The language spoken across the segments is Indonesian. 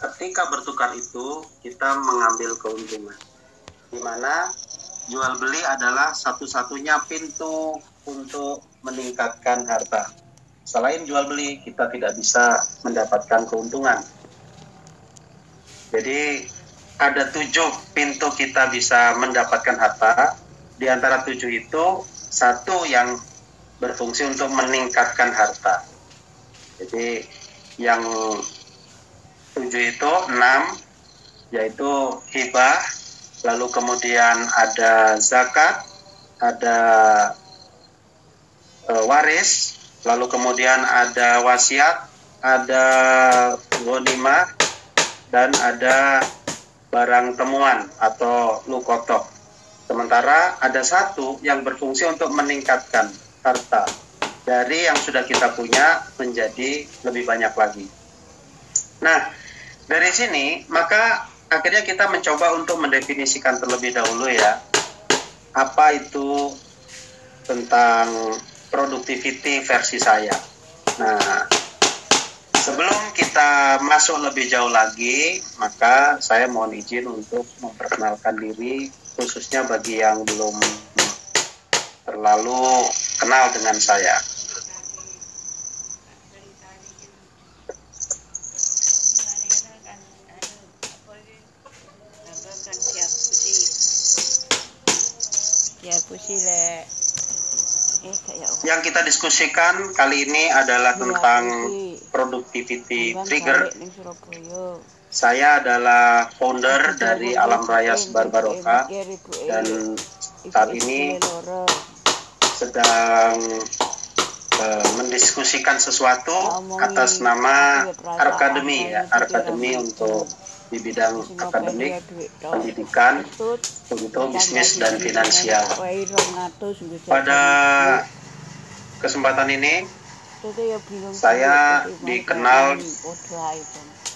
ketika bertukar itu kita mengambil keuntungan di mana jual beli adalah satu-satunya pintu untuk meningkatkan harta. Selain jual beli, kita tidak bisa mendapatkan keuntungan. Jadi ada tujuh pintu kita bisa mendapatkan harta. Di antara tujuh itu satu yang berfungsi untuk meningkatkan harta. Jadi yang tujuh itu enam yaitu hibah, lalu kemudian ada zakat, ada e, waris, lalu kemudian ada wasiat, ada gonimah, dan ada barang temuan atau lukotok. Sementara ada satu yang berfungsi untuk meningkatkan harta dari yang sudah kita punya menjadi lebih banyak lagi. Nah, dari sini maka akhirnya kita mencoba untuk mendefinisikan terlebih dahulu ya apa itu tentang productivity versi saya. Nah, sebelum kita masuk lebih jauh lagi, maka saya mohon izin untuk memperkenalkan diri khususnya bagi yang belum terlalu kenal dengan saya. Yang kita diskusikan kali ini adalah tentang productivity trigger. Saya adalah founder dari Alam Raya Sebar Baroka dan saat ini sedang uh, mendiskusikan sesuatu atas nama Akademi ya, Akademi untuk di bidang akademik, pendidikan, untuk bisnis dan finansial. Pada kesempatan ini, saya dikenal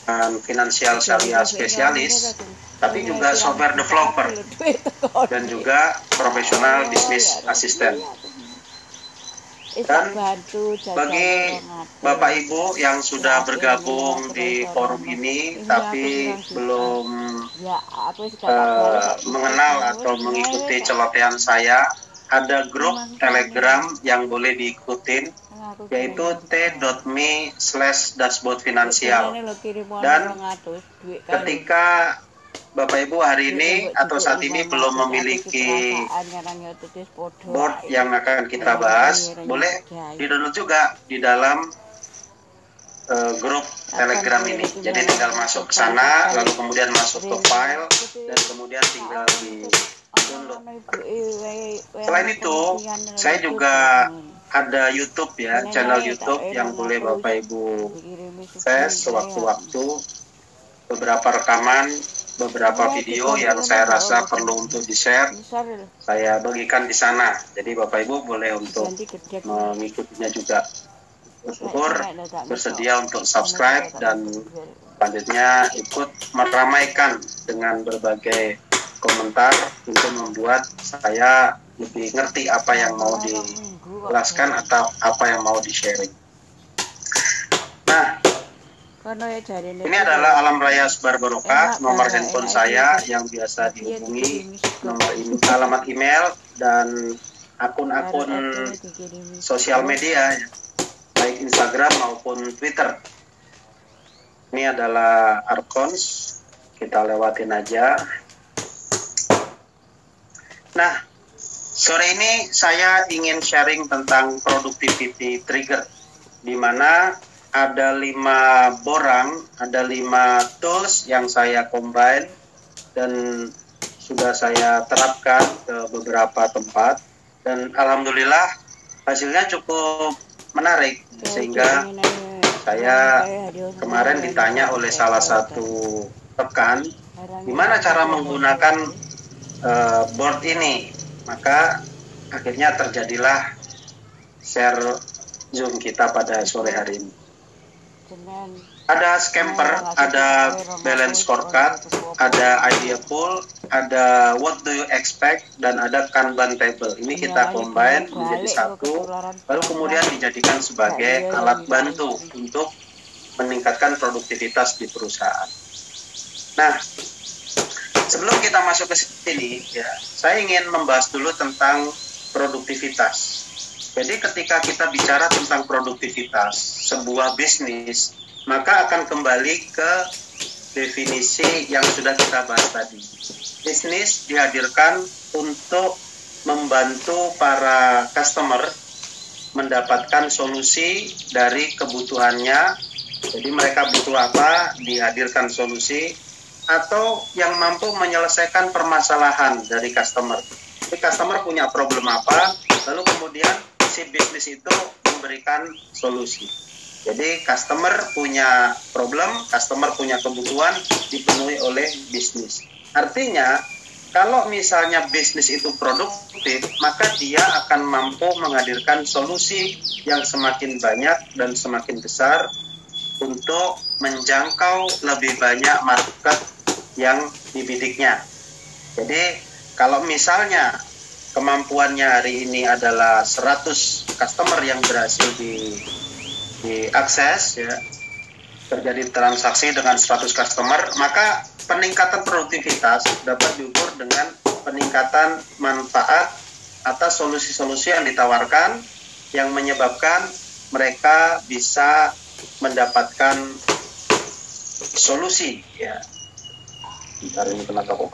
dengan finansial syariah spesialis, tapi juga software developer dan juga profesional bisnis asisten. Dan bagi Bapak Ibu yang sudah bergabung di forum ini tapi belum uh, mengenal atau mengikuti celotehan saya, ada grup Telegram yang boleh diikutin yaitu t.me slash dashboard finansial dan ketika Bapak Ibu hari ini atau saat ini belum memiliki board yang akan kita bahas, boleh di-download juga di dalam uh, grup Telegram ini. Jadi tinggal masuk ke sana, lalu kemudian masuk ke file, dan kemudian tinggal di download. Selain itu, saya juga ada YouTube ya, channel YouTube yang boleh Bapak Ibu saya sewaktu-waktu beberapa rekaman beberapa video yang saya rasa perlu untuk di-share saya bagikan di sana. Jadi Bapak Ibu boleh untuk mengikutinya juga. Bersyukur bersedia untuk subscribe dan selanjutnya ikut meramaikan dengan berbagai komentar untuk membuat saya lebih ngerti apa yang mau dijelaskan atau apa yang mau di-sharing. Nah, Ya, ini adalah Alam Raya Sebar Barokah, nomor handphone saya yang biasa dihubungi, nomor ini, alamat email dan akun-akun sosial media, baik Instagram maupun Twitter. Ini adalah Arkons, kita lewatin aja. Nah, sore ini saya ingin sharing tentang productivity trigger, di mana ada lima borang, ada lima tools yang saya combine dan sudah saya terapkan ke beberapa tempat. Dan alhamdulillah hasilnya cukup menarik sehingga saya kemarin ditanya oleh salah satu rekan gimana cara menggunakan uh, board ini? Maka akhirnya terjadilah share zoom kita pada sore hari ini ada scamper, ada balance scorecard, ada idea pool, ada what do you expect, dan ada kanban table. Ini iya, kita combine menjadi satu, lalu kemudian dijadikan sebagai alat bantu untuk meningkatkan produktivitas di perusahaan. Nah, sebelum kita masuk ke sini, ya, saya ingin membahas dulu tentang produktivitas. Jadi ketika kita bicara tentang produktivitas sebuah bisnis, maka akan kembali ke definisi yang sudah kita bahas tadi. Bisnis dihadirkan untuk membantu para customer mendapatkan solusi dari kebutuhannya. Jadi mereka butuh apa, dihadirkan solusi atau yang mampu menyelesaikan permasalahan dari customer. Jadi customer punya problem apa, si bisnis itu memberikan solusi. Jadi customer punya problem, customer punya kebutuhan dipenuhi oleh bisnis. Artinya kalau misalnya bisnis itu produktif, maka dia akan mampu menghadirkan solusi yang semakin banyak dan semakin besar untuk menjangkau lebih banyak market yang dibidiknya. Jadi kalau misalnya kemampuannya hari ini adalah 100 customer yang berhasil di diakses ya terjadi transaksi dengan 100 customer maka peningkatan produktivitas dapat diukur dengan peningkatan manfaat atas solusi-solusi yang ditawarkan yang menyebabkan mereka bisa mendapatkan solusi ya Bentar ini kena toko.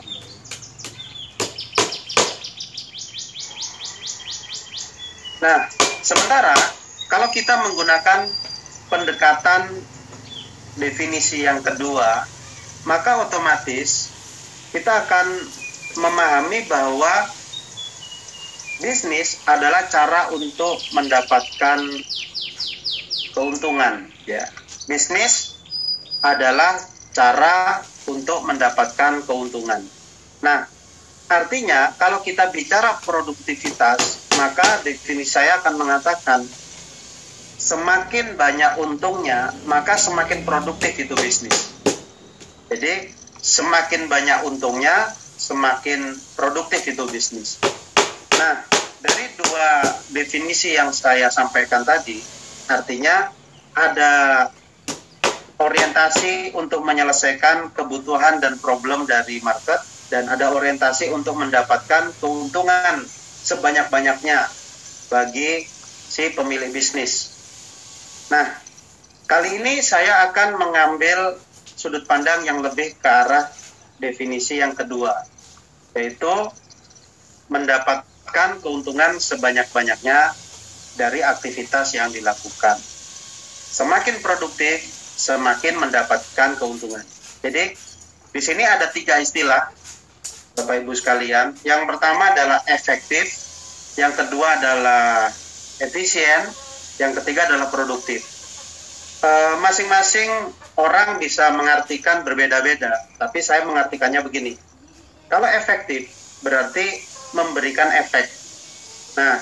Nah, sementara kalau kita menggunakan pendekatan definisi yang kedua, maka otomatis kita akan memahami bahwa bisnis adalah cara untuk mendapatkan keuntungan ya. Bisnis adalah cara untuk mendapatkan keuntungan. Nah, artinya kalau kita bicara produktivitas, maka definisi saya akan mengatakan semakin banyak untungnya, maka semakin produktif itu bisnis. Jadi, semakin banyak untungnya, semakin produktif itu bisnis. Nah, dari dua definisi yang saya sampaikan tadi, artinya ada orientasi untuk menyelesaikan kebutuhan dan problem dari market dan ada orientasi untuk mendapatkan keuntungan sebanyak-banyaknya bagi si pemilik bisnis. Nah, kali ini saya akan mengambil sudut pandang yang lebih ke arah definisi yang kedua, yaitu mendapatkan keuntungan sebanyak-banyaknya dari aktivitas yang dilakukan. Semakin produktif, semakin mendapatkan keuntungan. Jadi di sini ada tiga istilah, Bapak Ibu sekalian. Yang pertama adalah efektif, yang kedua adalah efisien, yang ketiga adalah produktif. Eh, masing-masing orang bisa mengartikan berbeda-beda, tapi saya mengartikannya begini. Kalau efektif berarti memberikan efek. Nah,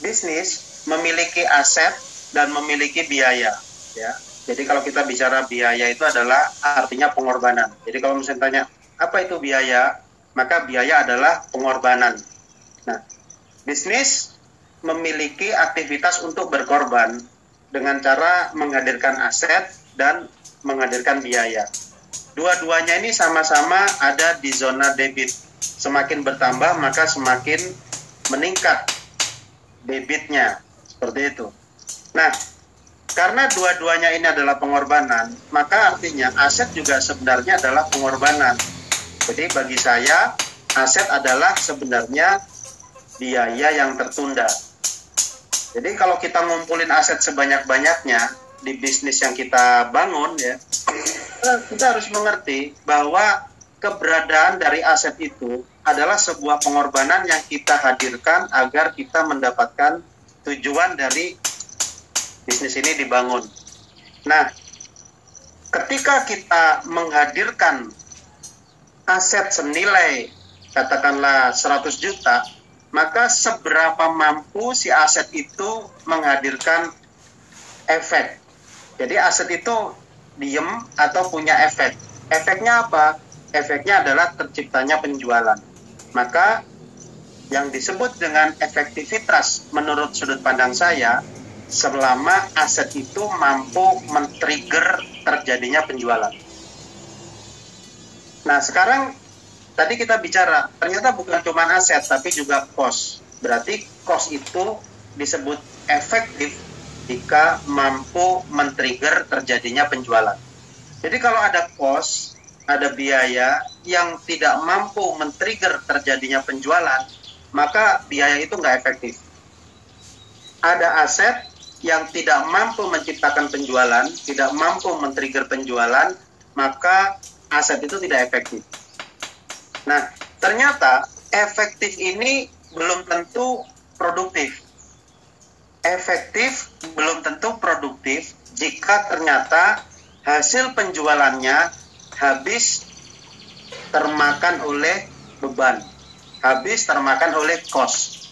bisnis memiliki aset dan memiliki biaya, ya. Jadi kalau kita bicara biaya itu adalah artinya pengorbanan. Jadi kalau misalnya tanya apa itu biaya, maka biaya adalah pengorbanan. Nah, bisnis memiliki aktivitas untuk berkorban dengan cara menghadirkan aset dan menghadirkan biaya. Dua-duanya ini sama-sama ada di zona debit. Semakin bertambah maka semakin meningkat debitnya. Seperti itu. Nah, karena dua-duanya ini adalah pengorbanan, maka artinya aset juga sebenarnya adalah pengorbanan. Jadi bagi saya, aset adalah sebenarnya biaya yang tertunda. Jadi kalau kita ngumpulin aset sebanyak-banyaknya di bisnis yang kita bangun ya, kita harus mengerti bahwa keberadaan dari aset itu adalah sebuah pengorbanan yang kita hadirkan agar kita mendapatkan tujuan dari bisnis ini dibangun. Nah, ketika kita menghadirkan aset senilai katakanlah 100 juta, maka seberapa mampu si aset itu menghadirkan efek. Jadi aset itu diem atau punya efek. Efeknya apa? Efeknya adalah terciptanya penjualan. Maka yang disebut dengan efektivitas menurut sudut pandang saya selama aset itu mampu men-trigger terjadinya penjualan. Nah, sekarang tadi kita bicara, ternyata bukan cuma aset tapi juga cost. Berarti cost itu disebut efektif jika mampu men-trigger terjadinya penjualan. Jadi kalau ada cost, ada biaya yang tidak mampu men-trigger terjadinya penjualan, maka biaya itu nggak efektif. Ada aset yang tidak mampu menciptakan penjualan, tidak mampu men-trigger penjualan, maka aset itu tidak efektif. Nah, ternyata efektif ini belum tentu produktif. Efektif belum tentu produktif jika ternyata hasil penjualannya habis termakan oleh beban, habis termakan oleh cost.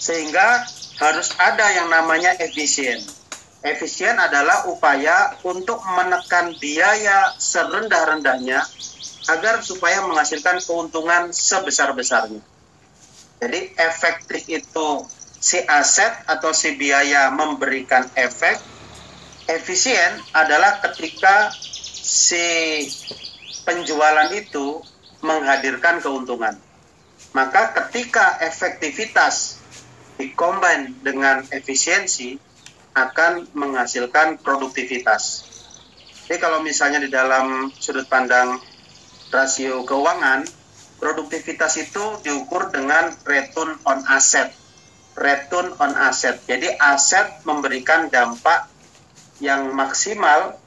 Sehingga harus ada yang namanya efisien. Efisien adalah upaya untuk menekan biaya serendah-rendahnya agar supaya menghasilkan keuntungan sebesar-besarnya. Jadi efektif itu si aset atau si biaya memberikan efek. Efisien adalah ketika si penjualan itu menghadirkan keuntungan. Maka ketika efektivitas dikombin dengan efisiensi akan menghasilkan produktivitas. Jadi kalau misalnya di dalam sudut pandang rasio keuangan, produktivitas itu diukur dengan return on asset. Return on asset. Jadi aset memberikan dampak yang maksimal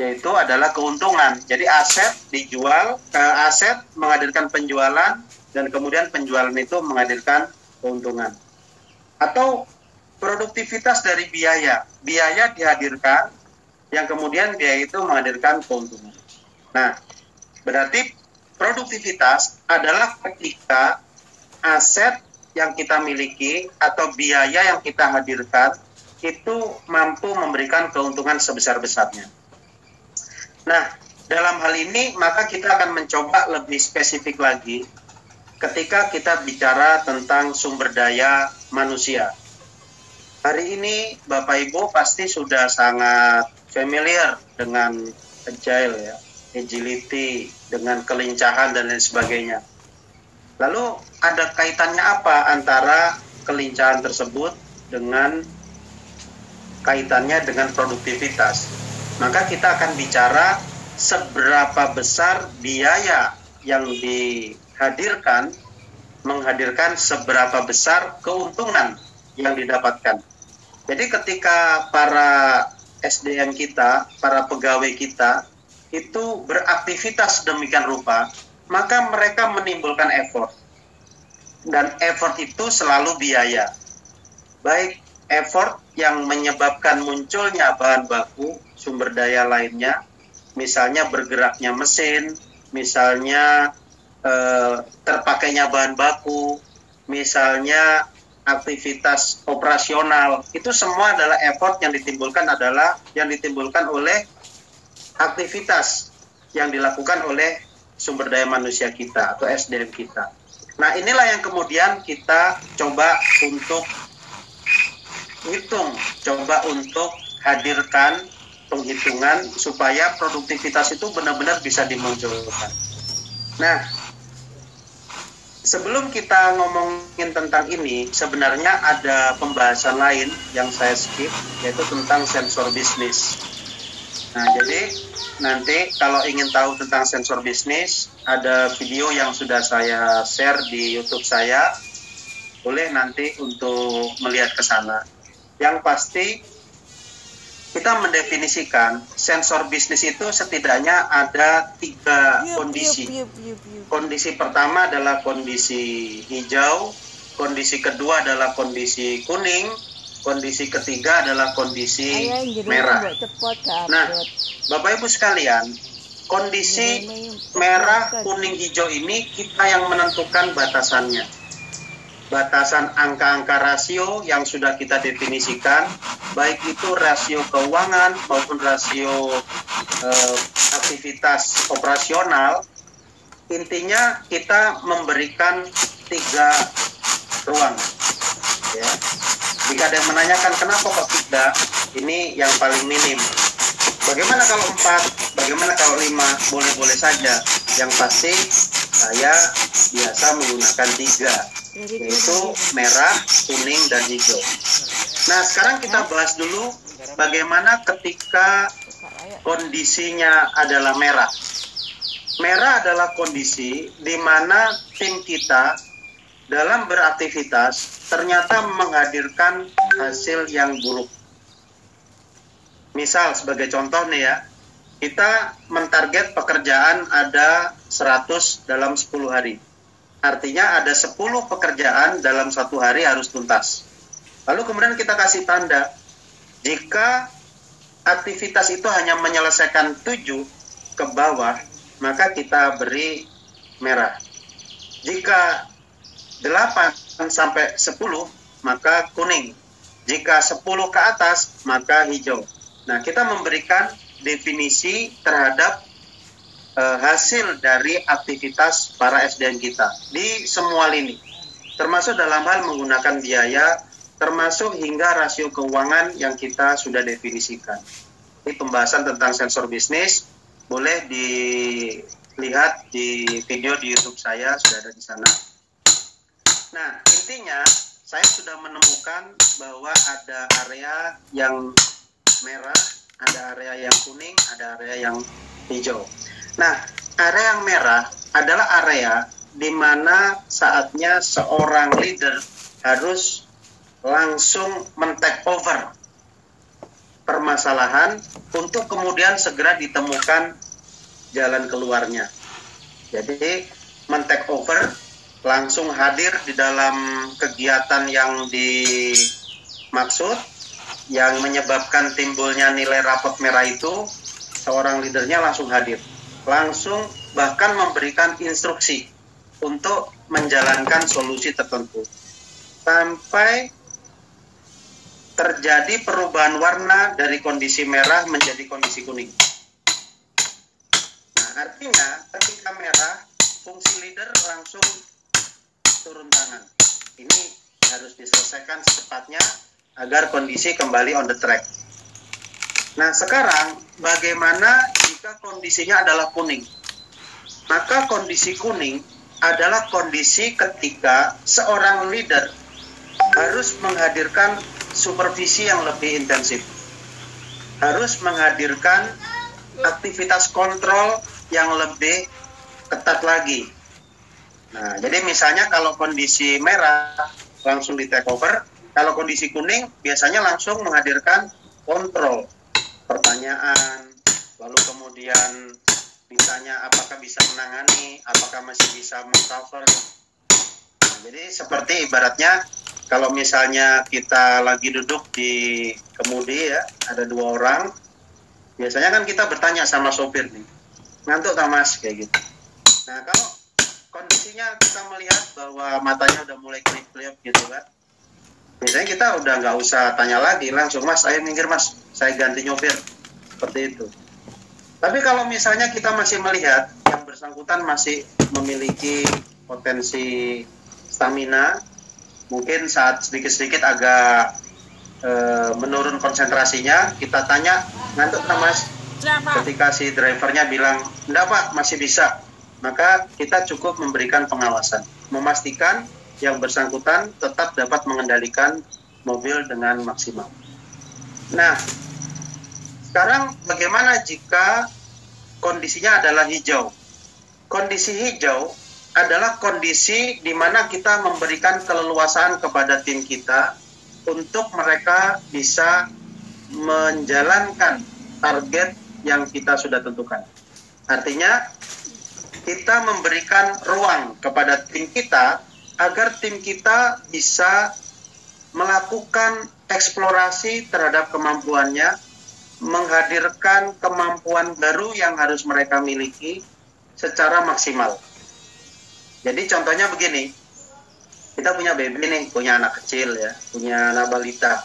yaitu adalah keuntungan. Jadi aset dijual, eh, aset menghadirkan penjualan dan kemudian penjualan itu menghadirkan keuntungan atau produktivitas dari biaya. Biaya dihadirkan, yang kemudian biaya itu menghadirkan keuntungan. Nah, berarti produktivitas adalah ketika aset yang kita miliki atau biaya yang kita hadirkan itu mampu memberikan keuntungan sebesar-besarnya. Nah, dalam hal ini maka kita akan mencoba lebih spesifik lagi ketika kita bicara tentang sumber daya manusia. Hari ini Bapak Ibu pasti sudah sangat familiar dengan agile ya, agility, dengan kelincahan dan lain sebagainya. Lalu ada kaitannya apa antara kelincahan tersebut dengan kaitannya dengan produktivitas? Maka kita akan bicara seberapa besar biaya yang di hadirkan menghadirkan seberapa besar keuntungan yang didapatkan. Jadi ketika para SDM kita, para pegawai kita itu beraktivitas demikian rupa, maka mereka menimbulkan effort. Dan effort itu selalu biaya. Baik effort yang menyebabkan munculnya bahan baku, sumber daya lainnya, misalnya bergeraknya mesin, misalnya eh, terpakainya bahan baku, misalnya aktivitas operasional, itu semua adalah effort yang ditimbulkan adalah yang ditimbulkan oleh aktivitas yang dilakukan oleh sumber daya manusia kita atau SDM kita. Nah, inilah yang kemudian kita coba untuk hitung, coba untuk hadirkan penghitungan supaya produktivitas itu benar-benar bisa dimunculkan. Nah, sebelum kita ngomongin tentang ini, sebenarnya ada pembahasan lain yang saya skip, yaitu tentang sensor bisnis. Nah, jadi nanti kalau ingin tahu tentang sensor bisnis, ada video yang sudah saya share di YouTube saya. Boleh nanti untuk melihat ke sana. Yang pasti kita mendefinisikan sensor bisnis itu setidaknya ada tiga kondisi. Kondisi pertama adalah kondisi hijau, kondisi kedua adalah kondisi kuning, kondisi ketiga adalah kondisi merah. Nah, Bapak Ibu sekalian, kondisi merah, kuning, hijau ini kita yang menentukan batasannya batasan angka-angka rasio yang sudah kita definisikan, baik itu rasio keuangan maupun rasio eh, aktivitas operasional, intinya kita memberikan tiga ruang. Ya. Jika ada yang menanyakan kenapa kok tiga, ini yang paling minim. Bagaimana kalau empat? Bagaimana kalau lima? Boleh-boleh saja. Yang pasti saya biasa menggunakan tiga, yaitu merah, kuning, dan hijau. Nah, sekarang kita bahas dulu bagaimana ketika kondisinya adalah merah. Merah adalah kondisi di mana tim kita dalam beraktivitas ternyata menghadirkan hasil yang buruk. Misal sebagai contoh nih ya, kita mentarget pekerjaan ada 100 dalam 10 hari. Artinya ada 10 pekerjaan dalam satu hari harus tuntas. Lalu kemudian kita kasih tanda, jika aktivitas itu hanya menyelesaikan 7 ke bawah, maka kita beri merah. Jika 8 sampai 10, maka kuning. Jika 10 ke atas, maka hijau. Nah, kita memberikan definisi terhadap uh, hasil dari aktivitas para SDM kita di semua lini. Termasuk dalam hal menggunakan biaya, termasuk hingga rasio keuangan yang kita sudah definisikan. Ini pembahasan tentang sensor bisnis boleh dilihat di video di YouTube saya sudah ada di sana. Nah, intinya saya sudah menemukan bahwa ada area yang merah, ada area yang kuning, ada area yang hijau. Nah, area yang merah adalah area di mana saatnya seorang leader harus langsung men-take over permasalahan untuk kemudian segera ditemukan jalan keluarnya. Jadi men-take over langsung hadir di dalam kegiatan yang dimaksud yang menyebabkan timbulnya nilai rapot merah itu seorang leadernya langsung hadir. Langsung bahkan memberikan instruksi untuk menjalankan solusi tertentu. Sampai terjadi perubahan warna dari kondisi merah menjadi kondisi kuning. Nah, artinya ketika merah, fungsi leader langsung turun tangan. Ini harus diselesaikan secepatnya agar kondisi kembali on the track. Nah, sekarang bagaimana jika kondisinya adalah kuning? Maka kondisi kuning adalah kondisi ketika seorang leader harus menghadirkan supervisi yang lebih intensif. Harus menghadirkan aktivitas kontrol yang lebih ketat lagi. Nah, jadi misalnya kalau kondisi merah langsung di take over, kalau kondisi kuning biasanya langsung menghadirkan kontrol pertanyaan, lalu kemudian ditanya apakah bisa menangani, apakah masih bisa mengcover. Nah, jadi seperti ibaratnya kalau misalnya kita lagi duduk di kemudi ya, ada dua orang, biasanya kan kita bertanya sama sopir nih, ngantuk tak mas kayak gitu. Nah kalau kondisinya kita melihat bahwa matanya udah mulai kelip-kelip gitu kan, biasanya kita udah nggak usah tanya lagi, langsung mas, ayo minggir mas, saya ganti nyopir, seperti itu. Tapi kalau misalnya kita masih melihat yang bersangkutan masih memiliki potensi stamina, mungkin saat sedikit-sedikit agak e, menurun konsentrasinya, kita tanya, ngantuk tak mas? Ketika si drivernya bilang, enggak pak, masih bisa. Maka kita cukup memberikan pengawasan. Memastikan yang bersangkutan tetap dapat mengendalikan mobil dengan maksimal. Nah, sekarang bagaimana jika kondisinya adalah hijau? Kondisi hijau adalah kondisi di mana kita memberikan keleluasaan kepada tim kita untuk mereka bisa menjalankan target yang kita sudah tentukan. Artinya, kita memberikan ruang kepada tim kita agar tim kita bisa melakukan eksplorasi terhadap kemampuannya, menghadirkan kemampuan baru yang harus mereka miliki secara maksimal. Jadi contohnya begini, kita punya baby nih, punya anak kecil ya, punya anak balita.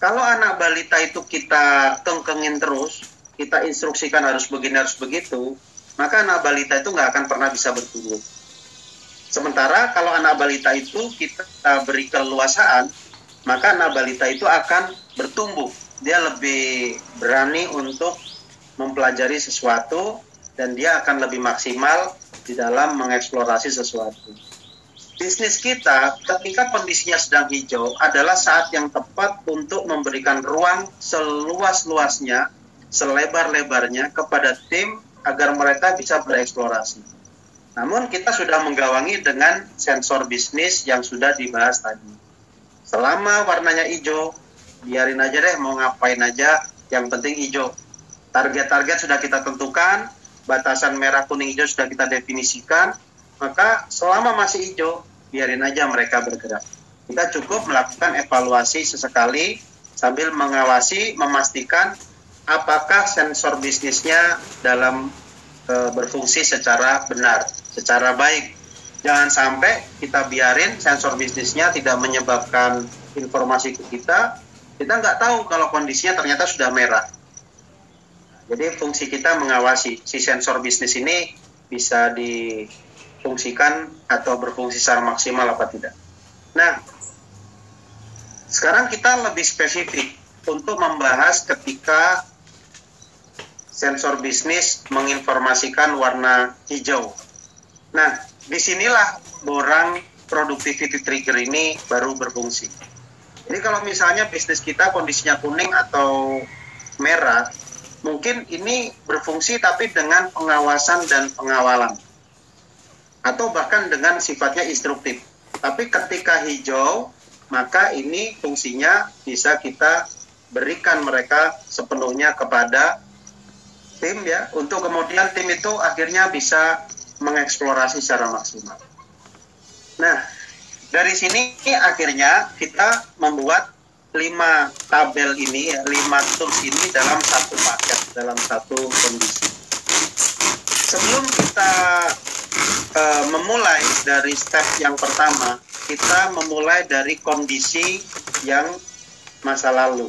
Kalau anak balita itu kita kengkengin terus, kita instruksikan harus begini, harus begitu, maka anak balita itu nggak akan pernah bisa bertumbuh. Sementara kalau anak balita itu kita beri keleluasaan, maka anak balita itu akan bertumbuh. Dia lebih berani untuk mempelajari sesuatu dan dia akan lebih maksimal di dalam mengeksplorasi sesuatu. Bisnis kita ketika kondisinya sedang hijau adalah saat yang tepat untuk memberikan ruang seluas-luasnya, selebar-lebarnya kepada tim agar mereka bisa bereksplorasi. Namun kita sudah menggawangi dengan sensor bisnis yang sudah dibahas tadi. Selama warnanya hijau, biarin aja deh mau ngapain aja, yang penting hijau. Target-target sudah kita tentukan, batasan merah, kuning, hijau sudah kita definisikan, maka selama masih hijau, biarin aja mereka bergerak. Kita cukup melakukan evaluasi sesekali sambil mengawasi, memastikan apakah sensor bisnisnya dalam e, berfungsi secara benar, secara baik. Jangan sampai kita biarin sensor bisnisnya tidak menyebabkan informasi ke kita, kita nggak tahu kalau kondisinya ternyata sudah merah. Jadi fungsi kita mengawasi si sensor bisnis ini bisa di fungsikan atau berfungsi secara maksimal apa tidak. Nah, sekarang kita lebih spesifik untuk membahas ketika sensor bisnis menginformasikan warna hijau. Nah, di sinilah borang productivity trigger ini baru berfungsi. Jadi kalau misalnya bisnis kita kondisinya kuning atau merah, mungkin ini berfungsi tapi dengan pengawasan dan pengawalan atau bahkan dengan sifatnya instruktif. Tapi ketika hijau, maka ini fungsinya bisa kita berikan mereka sepenuhnya kepada tim ya, untuk kemudian tim itu akhirnya bisa mengeksplorasi secara maksimal. Nah, dari sini akhirnya kita membuat lima tabel ini, lima tools ini dalam satu paket, dalam satu kondisi. Sebelum kita uh, memulai dari step yang pertama, kita memulai dari kondisi yang masa lalu.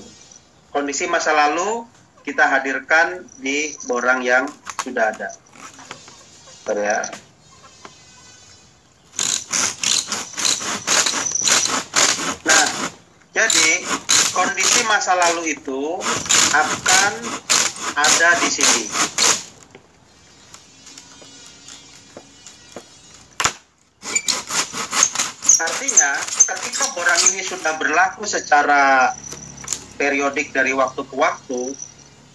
Kondisi masa lalu kita hadirkan di borang yang sudah ada. Bentar ya. Nah, jadi kondisi masa lalu itu akan ada di sini. Artinya, ketika borang ini sudah berlaku secara periodik dari waktu ke waktu,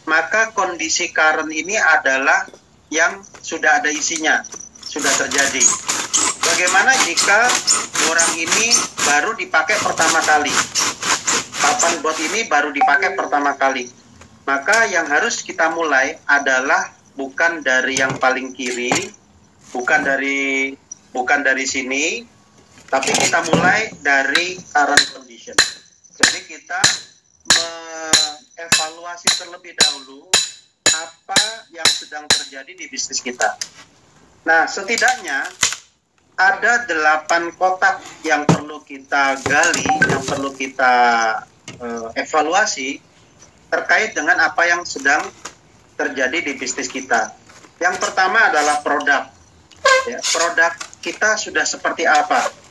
maka kondisi current ini adalah yang sudah ada isinya, sudah terjadi. Bagaimana jika borang ini baru dipakai pertama kali? Papan bot ini baru dipakai pertama kali. Maka yang harus kita mulai adalah bukan dari yang paling kiri, bukan dari bukan dari sini, tapi kita mulai dari current condition. Jadi kita mengevaluasi terlebih dahulu apa yang sedang terjadi di bisnis kita. Nah, setidaknya ada delapan kotak yang perlu kita gali, yang perlu kita uh, evaluasi terkait dengan apa yang sedang terjadi di bisnis kita. Yang pertama adalah produk. Ya, produk kita sudah seperti apa?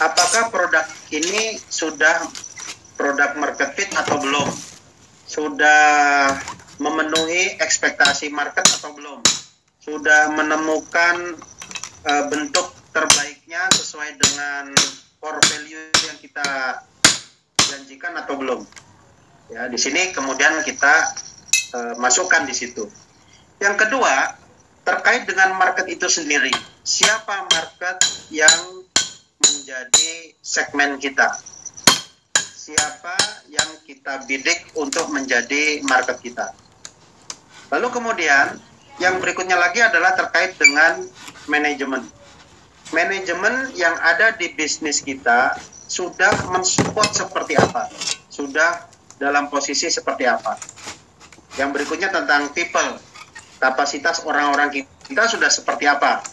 apakah produk ini sudah produk market fit atau belum? Sudah memenuhi ekspektasi market atau belum? Sudah menemukan uh, bentuk terbaiknya sesuai dengan core value yang kita janjikan atau belum? Ya, di sini kemudian kita uh, masukkan di situ. Yang kedua, terkait dengan market itu sendiri. Siapa market yang menjadi segmen kita. Siapa yang kita bidik untuk menjadi market kita. Lalu kemudian yang berikutnya lagi adalah terkait dengan manajemen. Manajemen yang ada di bisnis kita sudah mensupport seperti apa? Sudah dalam posisi seperti apa? Yang berikutnya tentang people. Kapasitas orang-orang kita sudah seperti apa?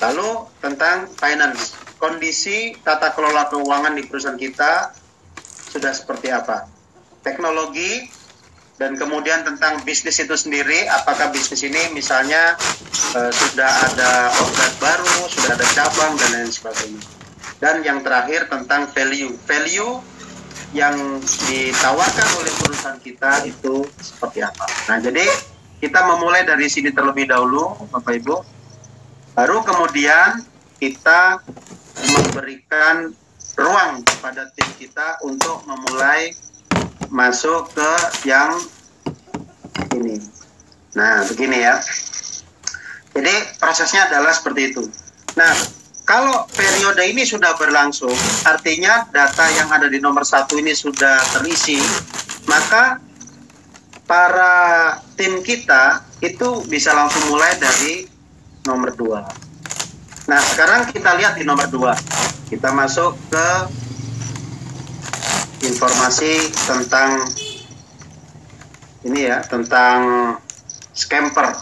Lalu tentang finance kondisi tata kelola keuangan di perusahaan kita sudah seperti apa. Teknologi dan kemudian tentang bisnis itu sendiri, apakah bisnis ini misalnya uh, sudah ada outlet baru, sudah ada cabang dan lain sebagainya. Dan yang terakhir tentang value. Value yang ditawarkan oleh perusahaan kita itu seperti apa. Nah, jadi kita memulai dari sini terlebih dahulu, Bapak Ibu. Baru kemudian kita memberikan ruang kepada tim kita untuk memulai masuk ke yang ini. Nah, begini ya. Jadi prosesnya adalah seperti itu. Nah, kalau periode ini sudah berlangsung, artinya data yang ada di nomor satu ini sudah terisi, maka para tim kita itu bisa langsung mulai dari nomor dua. Nah, sekarang kita lihat di nomor dua. Kita masuk ke informasi tentang ini ya, tentang scamper.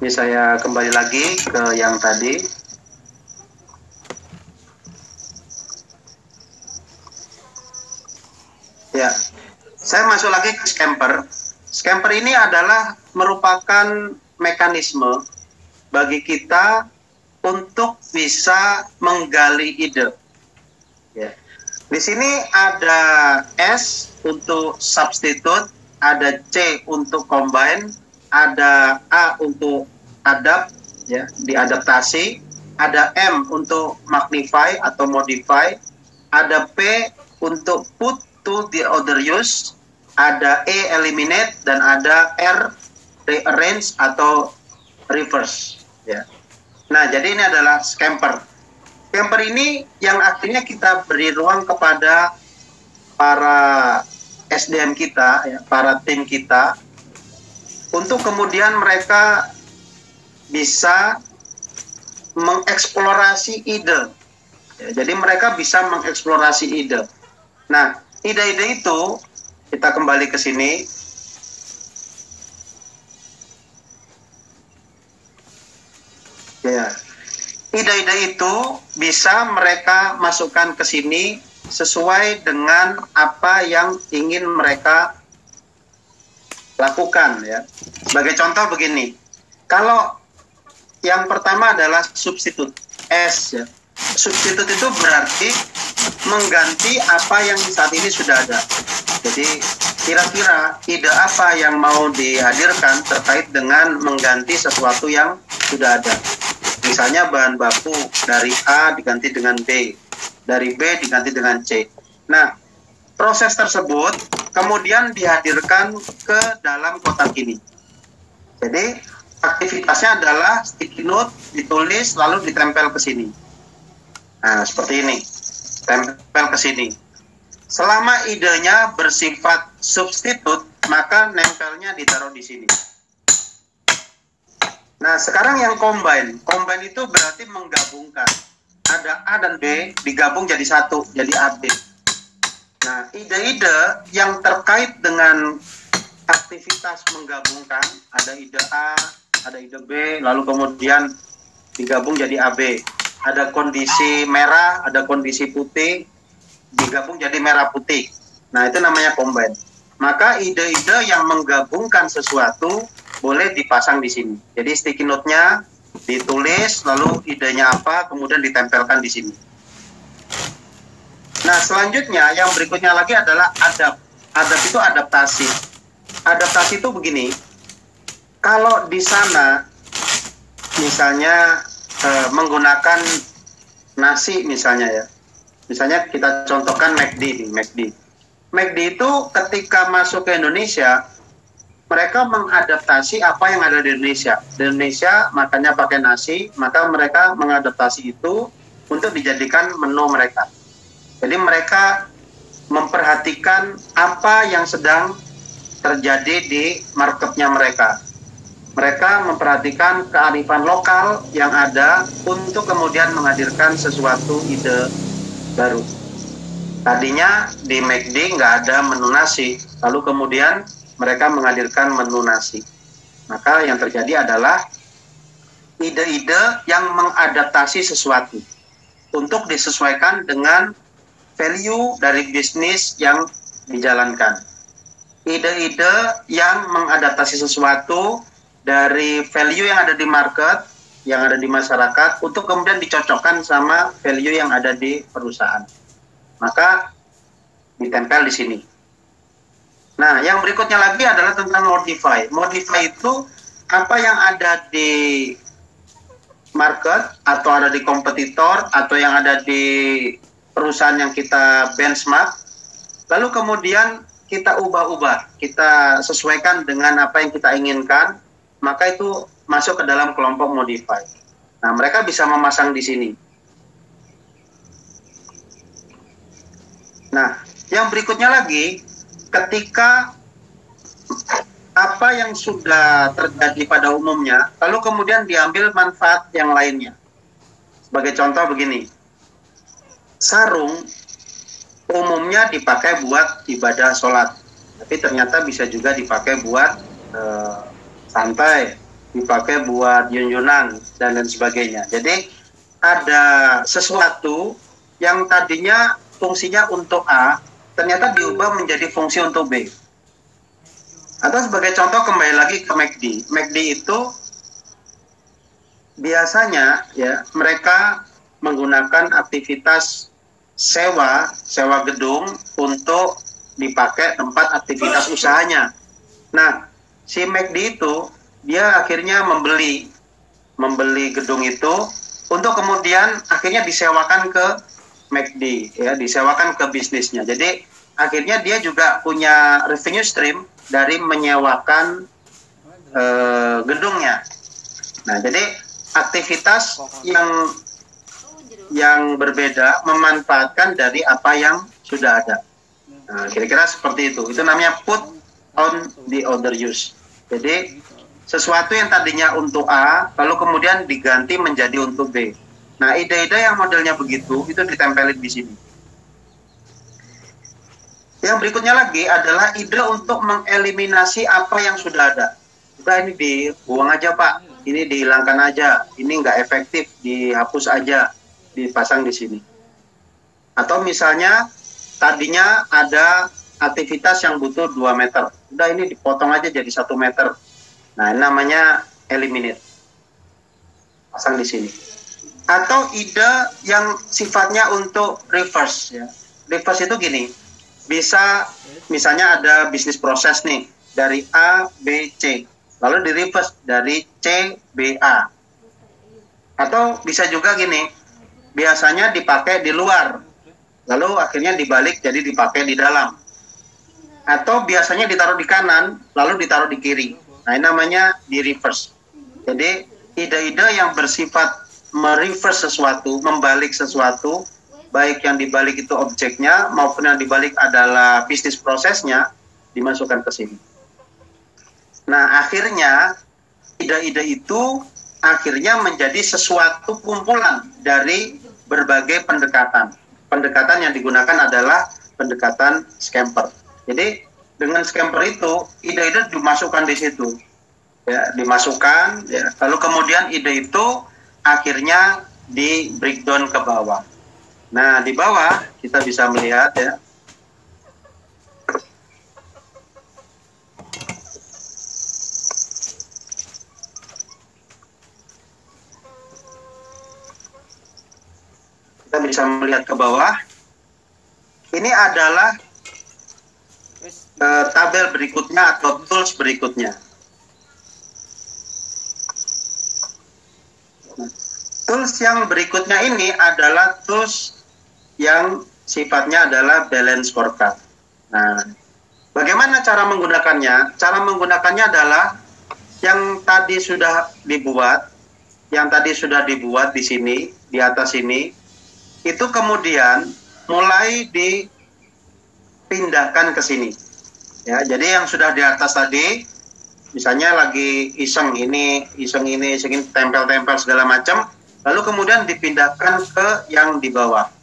Ini saya kembali lagi ke yang tadi. Ya, saya masuk lagi ke scamper. Scamper ini adalah merupakan mekanisme bagi kita untuk bisa menggali ide. Ya. Di sini ada S untuk substitute, ada C untuk combine, ada A untuk adapt, ya, diadaptasi, ada M untuk magnify atau modify, ada P untuk put to the other use, ada E eliminate dan ada R rearrange atau reverse ya. Nah, jadi ini adalah scamper. Scamper ini yang akhirnya kita beri ruang kepada para SDM kita ya, para tim kita untuk kemudian mereka bisa mengeksplorasi ide. Ya, jadi mereka bisa mengeksplorasi ide. Nah, ide-ide itu kita kembali ke sini ya ide-ide itu bisa mereka masukkan ke sini sesuai dengan apa yang ingin mereka lakukan ya sebagai contoh begini kalau yang pertama adalah substitut S ya substitut itu berarti mengganti apa yang saat ini sudah ada. Jadi kira-kira ide apa yang mau dihadirkan terkait dengan mengganti sesuatu yang sudah ada. Misalnya bahan baku dari A diganti dengan B, dari B diganti dengan C. Nah, proses tersebut kemudian dihadirkan ke dalam kotak ini. Jadi aktivitasnya adalah sticky note ditulis lalu ditempel ke sini. Nah, seperti ini tempel ke sini. Selama idenya bersifat substitut, maka nempelnya ditaruh di sini. Nah, sekarang yang combine. Combine itu berarti menggabungkan. Ada A dan B digabung jadi satu, jadi AB. Nah, ide-ide yang terkait dengan aktivitas menggabungkan, ada ide A, ada ide B, lalu kemudian digabung jadi AB ada kondisi merah, ada kondisi putih, digabung jadi merah putih. Nah, itu namanya combine. Maka ide-ide yang menggabungkan sesuatu boleh dipasang di sini. Jadi sticky note-nya ditulis, lalu idenya apa, kemudian ditempelkan di sini. Nah, selanjutnya yang berikutnya lagi adalah adapt. Adapt itu adaptasi. Adaptasi itu begini. Kalau di sana misalnya uh, menggunakan nasi misalnya ya. Misalnya kita contohkan McD nih, McD. McD itu ketika masuk ke Indonesia, mereka mengadaptasi apa yang ada di Indonesia. Di Indonesia makannya pakai nasi, maka mereka mengadaptasi itu untuk dijadikan menu mereka. Jadi mereka memperhatikan apa yang sedang terjadi di marketnya mereka mereka memperhatikan kearifan lokal yang ada untuk kemudian menghadirkan sesuatu ide baru. Tadinya di McD nggak ada menu nasi, lalu kemudian mereka menghadirkan menu nasi. Maka yang terjadi adalah ide-ide yang mengadaptasi sesuatu untuk disesuaikan dengan value dari bisnis yang dijalankan. Ide-ide yang mengadaptasi sesuatu dari value yang ada di market, yang ada di masyarakat, untuk kemudian dicocokkan sama value yang ada di perusahaan. Maka ditempel di sini. Nah, yang berikutnya lagi adalah tentang modify. Modify itu apa yang ada di market atau ada di kompetitor atau yang ada di perusahaan yang kita benchmark. Lalu kemudian kita ubah-ubah kita sesuaikan dengan apa yang kita inginkan maka itu masuk ke dalam kelompok modify nah mereka bisa memasang di sini. Nah yang berikutnya lagi ketika apa yang sudah terjadi pada umumnya, lalu kemudian diambil manfaat yang lainnya. Sebagai contoh begini, sarung umumnya dipakai buat ibadah sholat, tapi ternyata bisa juga dipakai buat uh, santai, dipakai buat yunyunan dan lain sebagainya. Jadi ada sesuatu yang tadinya fungsinya untuk A, ternyata diubah menjadi fungsi untuk B atau sebagai contoh kembali lagi ke McD. McD itu biasanya ya mereka menggunakan aktivitas sewa sewa gedung untuk dipakai tempat aktivitas usahanya. Nah, si McD itu dia akhirnya membeli membeli gedung itu untuk kemudian akhirnya disewakan ke McD ya, disewakan ke bisnisnya. Jadi akhirnya dia juga punya revenue stream dari menyewakan uh, gedungnya. Nah, jadi aktivitas yang yang berbeda memanfaatkan dari apa yang sudah ada. Nah, kira-kira seperti itu. Itu namanya put on the other use. Jadi sesuatu yang tadinya untuk A, lalu kemudian diganti menjadi untuk B. Nah, ide-ide yang modelnya begitu itu ditempelin di sini. Yang berikutnya lagi adalah ide untuk mengeliminasi apa yang sudah ada. Udah ini dibuang aja Pak, ini dihilangkan aja, ini nggak efektif, dihapus aja, dipasang di sini. Atau misalnya tadinya ada aktivitas yang butuh 2 meter, udah ini dipotong aja jadi satu meter. Nah ini namanya eliminate, pasang di sini. Atau ide yang sifatnya untuk reverse ya. Reverse itu gini, bisa misalnya ada bisnis proses nih dari A, B, C, lalu di reverse dari C, B, A. Atau bisa juga gini, biasanya dipakai di luar, lalu akhirnya dibalik jadi dipakai di dalam. Atau biasanya ditaruh di kanan, lalu ditaruh di kiri. Nah ini namanya di reverse. Jadi ide-ide yang bersifat mereverse sesuatu, membalik sesuatu, baik yang dibalik itu objeknya maupun yang dibalik adalah bisnis prosesnya dimasukkan ke sini. Nah, akhirnya ide-ide itu akhirnya menjadi sesuatu kumpulan dari berbagai pendekatan. Pendekatan yang digunakan adalah pendekatan scamper. Jadi dengan scamper itu ide-ide dimasukkan di situ. Ya, dimasukkan ya. Lalu kemudian ide itu akhirnya di breakdown ke bawah. Nah, di bawah kita bisa melihat ya. Kita bisa melihat ke bawah. Ini adalah uh, tabel berikutnya atau tools berikutnya. Tools yang berikutnya ini adalah tools yang sifatnya adalah balance scorecard. Nah, bagaimana cara menggunakannya? Cara menggunakannya adalah yang tadi sudah dibuat, yang tadi sudah dibuat di sini, di atas ini, itu kemudian mulai dipindahkan ke sini. Ya, jadi yang sudah di atas tadi, misalnya lagi iseng ini, iseng ini, iseng ini, tempel-tempel segala macam, lalu kemudian dipindahkan ke yang di bawah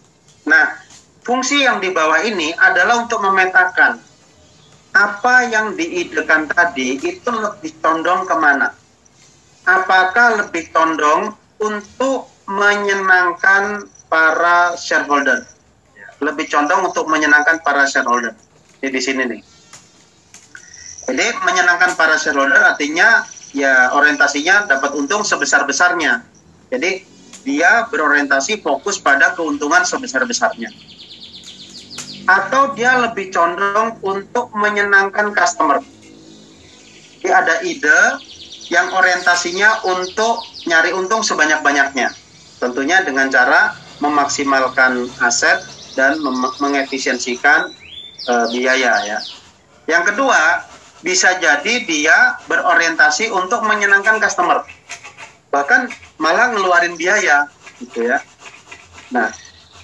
Nah, fungsi yang di bawah ini adalah untuk memetakan apa yang diidekan tadi itu lebih condong ke mana. Apakah lebih condong untuk menyenangkan para shareholder? Lebih condong untuk menyenangkan para shareholder. Ini di sini nih. Jadi menyenangkan para shareholder artinya ya orientasinya dapat untung sebesar-besarnya. Jadi dia berorientasi fokus pada keuntungan sebesar-besarnya. atau dia lebih condong untuk menyenangkan customer. Jadi ada ide yang orientasinya untuk nyari untung sebanyak-banyaknya. Tentunya dengan cara memaksimalkan aset dan mengefisiensikan uh, biaya ya. Yang kedua, bisa jadi dia berorientasi untuk menyenangkan customer. Bahkan malah ngeluarin biaya gitu ya. Nah,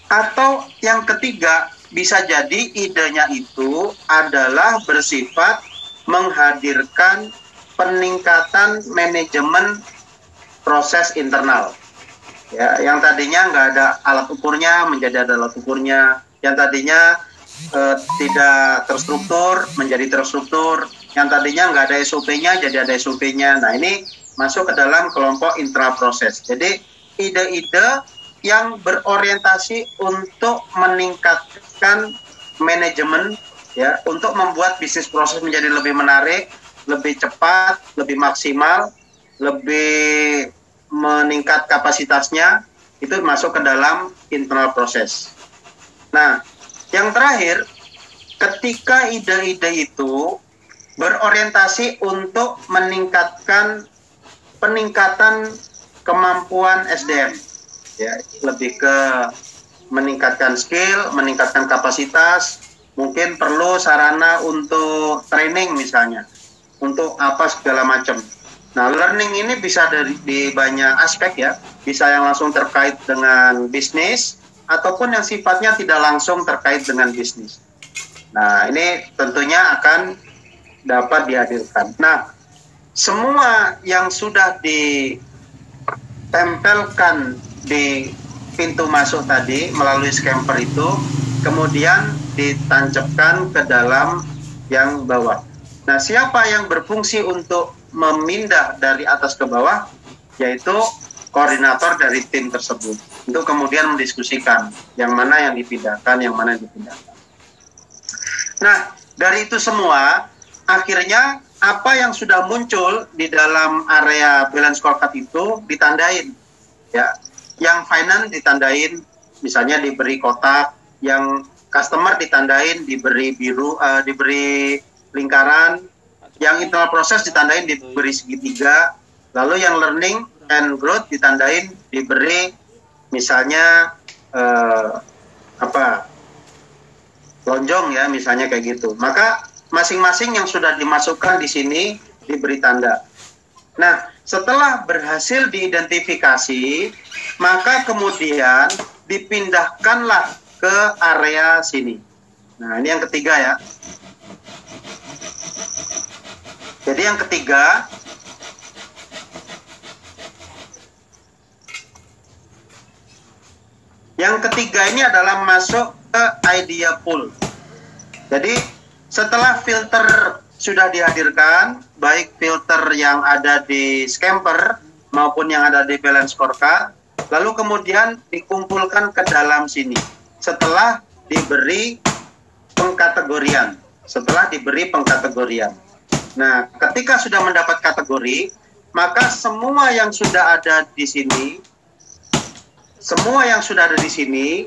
atau yang ketiga, bisa jadi idenya itu adalah bersifat menghadirkan peningkatan manajemen proses internal. Ya, yang tadinya nggak ada alat ukurnya menjadi ada alat ukurnya, yang tadinya eh, tidak terstruktur menjadi terstruktur, yang tadinya nggak ada SOP-nya jadi ada SOP-nya. Nah ini masuk ke dalam kelompok intraproses. Jadi ide-ide yang berorientasi untuk meningkatkan manajemen ya untuk membuat bisnis proses menjadi lebih menarik, lebih cepat, lebih maksimal, lebih meningkat kapasitasnya itu masuk ke dalam internal proses. Nah, yang terakhir, ketika ide-ide itu berorientasi untuk meningkatkan peningkatan kemampuan SDM, ya lebih ke meningkatkan skill, meningkatkan kapasitas, mungkin perlu sarana untuk training misalnya, untuk apa segala macam. Nah, learning ini bisa dari di banyak aspek ya, bisa yang langsung terkait dengan bisnis ataupun yang sifatnya tidak langsung terkait dengan bisnis. Nah, ini tentunya akan dapat dihadirkan. Nah, semua yang sudah ditempelkan di pintu masuk tadi melalui scamper itu kemudian ditancapkan ke dalam yang bawah. Nah, siapa yang berfungsi untuk memindah dari atas ke bawah yaitu koordinator dari tim tersebut untuk kemudian mendiskusikan yang mana yang dipindahkan, yang mana yang dipindahkan. Nah, dari itu semua akhirnya apa yang sudah muncul di dalam area balance scorecard itu ditandain ya. Yang finance ditandain misalnya diberi kotak, yang customer ditandain diberi biru uh, diberi lingkaran, yang internal proses ditandain diberi segitiga, lalu yang learning and growth ditandain diberi misalnya uh, apa lonjong ya misalnya kayak gitu. Maka masing-masing yang sudah dimasukkan di sini diberi tanda. Nah, setelah berhasil diidentifikasi, maka kemudian dipindahkanlah ke area sini. Nah, ini yang ketiga ya. Jadi yang ketiga, yang ketiga ini adalah masuk ke idea pool. Jadi setelah filter sudah dihadirkan, baik filter yang ada di Scamper maupun yang ada di balance scorecard, lalu kemudian dikumpulkan ke dalam sini. Setelah diberi pengkategorian, setelah diberi pengkategorian. Nah, ketika sudah mendapat kategori, maka semua yang sudah ada di sini, semua yang sudah ada di sini,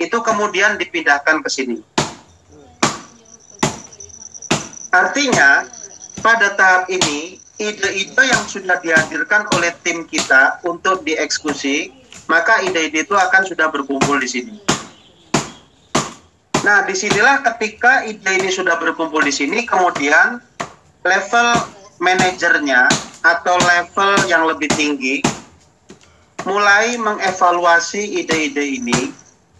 itu kemudian dipindahkan ke sini. Artinya, pada tahap ini, ide-ide yang sudah dihadirkan oleh tim kita untuk dieksekusi, maka ide-ide itu akan sudah berkumpul di sini. Nah, di sinilah ketika ide ini sudah berkumpul di sini, kemudian level manajernya atau level yang lebih tinggi mulai mengevaluasi ide-ide ini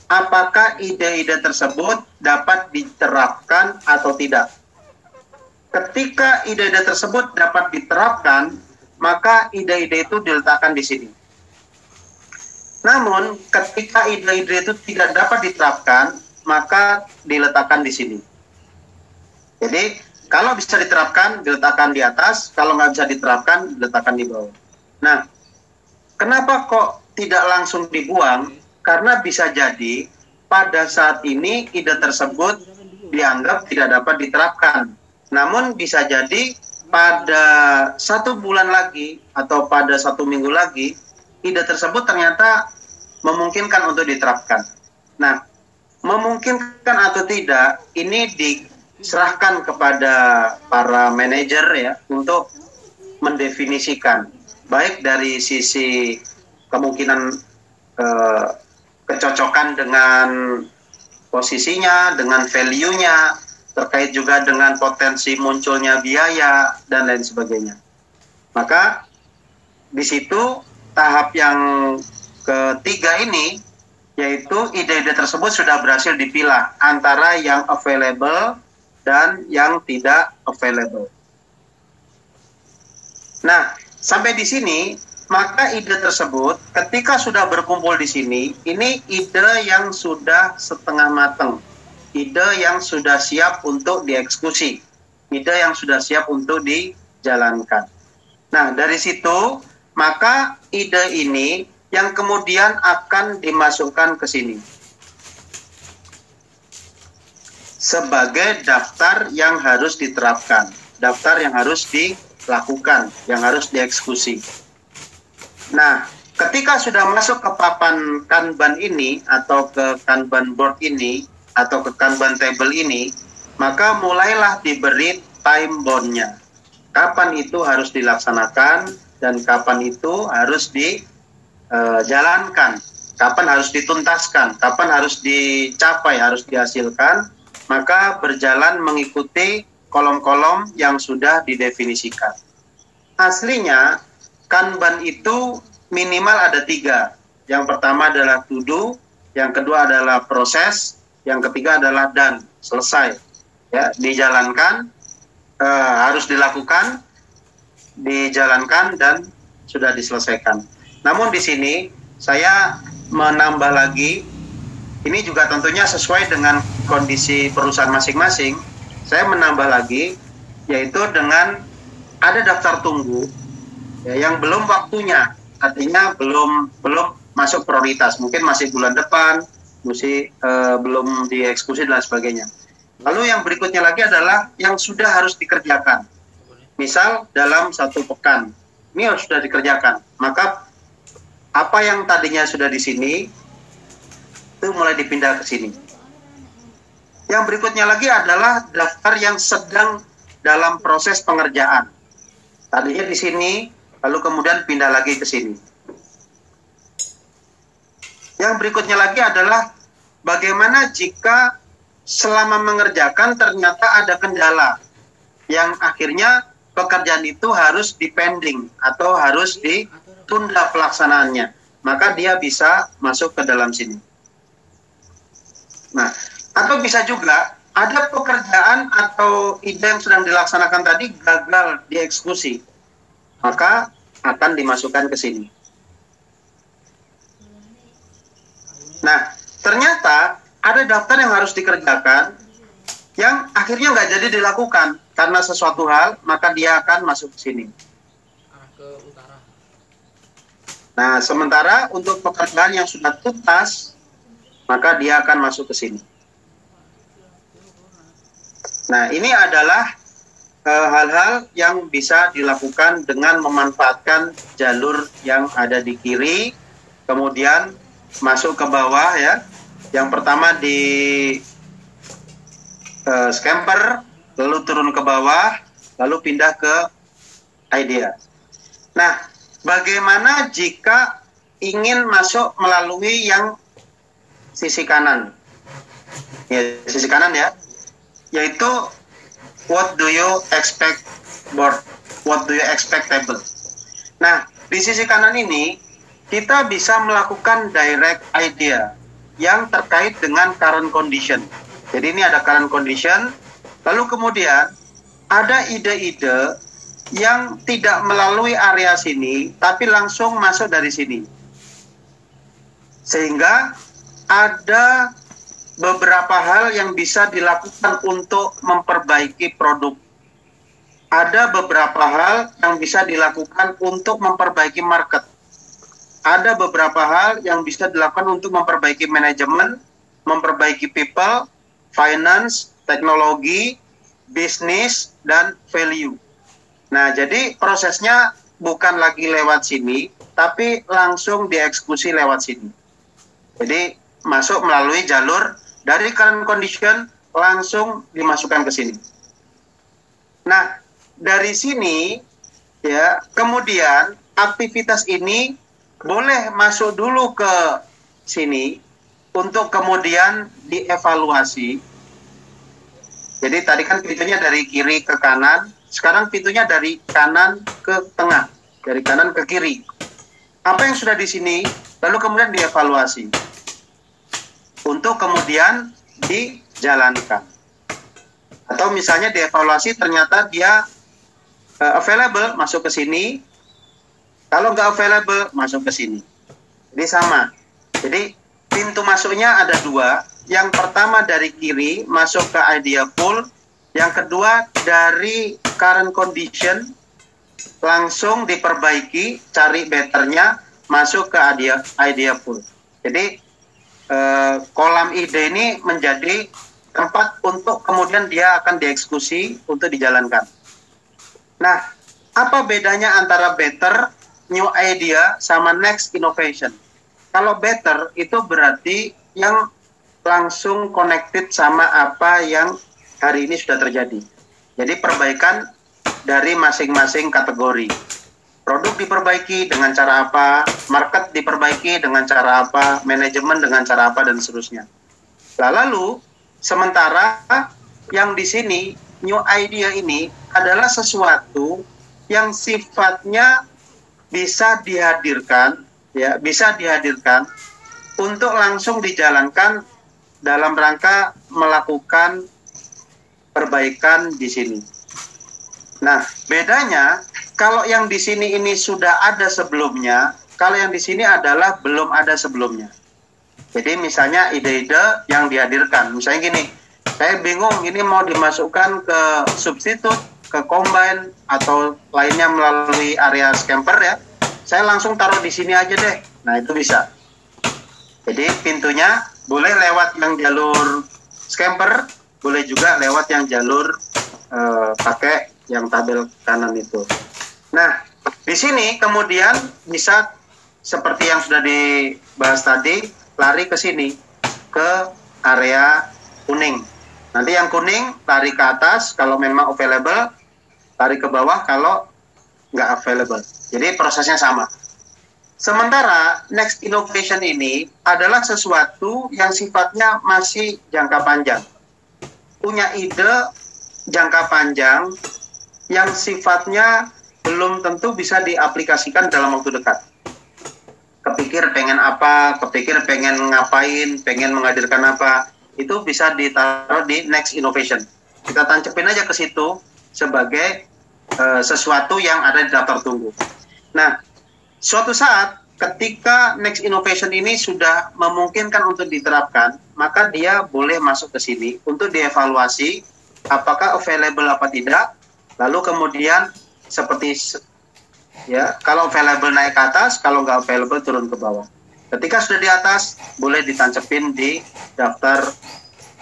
apakah ide-ide tersebut dapat diterapkan atau tidak. Ketika ide-ide tersebut dapat diterapkan, maka ide-ide itu diletakkan di sini. Namun, ketika ide-ide itu tidak dapat diterapkan, maka diletakkan di sini. Jadi, kalau bisa diterapkan, diletakkan di atas. Kalau nggak bisa diterapkan, diletakkan di bawah. Nah, kenapa kok tidak langsung dibuang? Karena bisa jadi pada saat ini ide tersebut dianggap tidak dapat diterapkan. Namun bisa jadi pada satu bulan lagi atau pada satu minggu lagi, ide tersebut ternyata memungkinkan untuk diterapkan. Nah, memungkinkan atau tidak ini diserahkan kepada para manajer ya untuk mendefinisikan baik dari sisi kemungkinan eh, kecocokan dengan posisinya, dengan value-nya, terkait juga dengan potensi munculnya biaya dan lain sebagainya. Maka di situ tahap yang ketiga ini yaitu ide-ide tersebut sudah berhasil dipilah antara yang available dan yang tidak available. Nah, sampai di sini maka ide tersebut ketika sudah berkumpul di sini, ini ide yang sudah setengah matang, ide yang sudah siap untuk dieksekusi, ide yang sudah siap untuk dijalankan. Nah, dari situ maka ide ini yang kemudian akan dimasukkan ke sini. Sebagai daftar yang harus diterapkan, daftar yang harus dilakukan, yang harus dieksekusi. Nah, ketika sudah masuk ke papan Kanban ini atau ke Kanban board ini atau ke Kanban table ini, maka mulailah diberi time boundnya. Kapan itu harus dilaksanakan dan kapan itu harus di uh, jalankan, kapan harus dituntaskan, kapan harus dicapai, harus dihasilkan, maka berjalan mengikuti kolom-kolom yang sudah didefinisikan. Aslinya, Kanban itu minimal ada tiga. Yang pertama adalah tudu, yang kedua adalah proses, yang ketiga adalah dan selesai. Ya, dijalankan, uh, harus dilakukan, dijalankan dan sudah diselesaikan. Namun di sini saya menambah lagi, ini juga tentunya sesuai dengan kondisi perusahaan masing-masing. Saya menambah lagi, yaitu dengan ada daftar tunggu ya, yang belum waktunya, artinya belum belum masuk prioritas, mungkin masih bulan depan, masih uh, belum dieksekusi dan sebagainya. Lalu yang berikutnya lagi adalah yang sudah harus dikerjakan. Misal dalam satu pekan, ini sudah dikerjakan. Maka apa yang tadinya sudah di sini itu mulai dipindah ke sini. Yang berikutnya lagi adalah daftar yang sedang dalam proses pengerjaan. Tadinya di sini, lalu kemudian pindah lagi ke sini. Yang berikutnya lagi adalah bagaimana jika selama mengerjakan ternyata ada kendala yang akhirnya pekerjaan itu harus dipending atau harus di tunda pelaksanaannya, maka dia bisa masuk ke dalam sini. Nah, atau bisa juga ada pekerjaan atau ide yang sedang dilaksanakan tadi gagal dieksekusi, maka akan dimasukkan ke sini. Nah, ternyata ada daftar yang harus dikerjakan yang akhirnya nggak jadi dilakukan karena sesuatu hal, maka dia akan masuk ke sini. Nah, sementara untuk pekerjaan yang sudah tuntas, maka dia akan masuk ke sini. Nah, ini adalah eh, hal-hal uh, yang bisa dilakukan dengan memanfaatkan jalur yang ada di kiri, kemudian masuk ke bawah ya. Yang pertama di uh, scamper, lalu turun ke bawah, lalu pindah ke idea. Nah, Bagaimana jika ingin masuk melalui yang sisi kanan? Ya, sisi kanan ya. Yaitu what do you expect board? What do you expect table? Nah, di sisi kanan ini kita bisa melakukan direct idea yang terkait dengan current condition. Jadi ini ada current condition, lalu kemudian ada ide-ide yang tidak melalui area sini, tapi langsung masuk dari sini. Sehingga ada beberapa hal yang bisa dilakukan untuk memperbaiki produk. Ada beberapa hal yang bisa dilakukan untuk memperbaiki market. Ada beberapa hal yang bisa dilakukan untuk memperbaiki manajemen, memperbaiki people, finance, teknologi, bisnis, dan value. Nah, jadi prosesnya bukan lagi lewat sini, tapi langsung dieksekusi lewat sini. Jadi masuk melalui jalur dari current condition langsung dimasukkan ke sini. Nah, dari sini ya, kemudian aktivitas ini boleh masuk dulu ke sini untuk kemudian dievaluasi. Jadi tadi kan pintunya dari kiri ke kanan, sekarang pintunya dari kanan ke tengah, dari kanan ke kiri. Apa yang sudah di sini, lalu kemudian dievaluasi untuk kemudian dijalankan. Atau misalnya dievaluasi ternyata dia uh, available masuk ke sini, kalau nggak available masuk ke sini. Jadi sama. Jadi pintu masuknya ada dua. Yang pertama dari kiri masuk ke idea pool. Yang kedua dari current condition langsung diperbaiki, cari betternya, masuk ke idea idea pool. Jadi eh, kolam ide ini menjadi tempat untuk kemudian dia akan dieksekusi untuk dijalankan. Nah, apa bedanya antara better, new idea, sama next innovation? Kalau better itu berarti yang langsung connected sama apa yang hari ini sudah terjadi. Jadi perbaikan dari masing-masing kategori. Produk diperbaiki dengan cara apa, market diperbaiki dengan cara apa, manajemen dengan cara apa dan seterusnya. Nah, lalu sementara yang di sini new idea ini adalah sesuatu yang sifatnya bisa dihadirkan ya bisa dihadirkan untuk langsung dijalankan dalam rangka melakukan perbaikan di sini. Nah, bedanya kalau yang di sini ini sudah ada sebelumnya, kalau yang di sini adalah belum ada sebelumnya. Jadi misalnya ide-ide yang dihadirkan, misalnya gini, saya bingung ini mau dimasukkan ke substitut, ke combine atau lainnya melalui area scamper ya saya langsung taruh di sini aja deh. Nah, itu bisa. Jadi pintunya boleh lewat yang jalur scamper, boleh juga lewat yang jalur uh, pakai yang tabel kanan itu. Nah, di sini kemudian bisa seperti yang sudah dibahas tadi, lari ke sini ke area kuning. Nanti yang kuning lari ke atas kalau memang available, lari ke bawah kalau nggak available. Jadi prosesnya sama. Sementara next innovation ini adalah sesuatu yang sifatnya masih jangka panjang. Punya ide jangka panjang yang sifatnya belum tentu bisa diaplikasikan dalam waktu dekat. Kepikir pengen apa, kepikir pengen ngapain, pengen menghadirkan apa, itu bisa ditaruh di next innovation. Kita tancepin aja ke situ sebagai uh, sesuatu yang ada di daftar tunggu. Nah, suatu saat ketika next innovation ini sudah memungkinkan untuk diterapkan, maka dia boleh masuk ke sini untuk dievaluasi apakah available apa tidak. Lalu kemudian seperti ya, kalau available naik ke atas, kalau nggak available turun ke bawah. Ketika sudah di atas, boleh ditancepin di daftar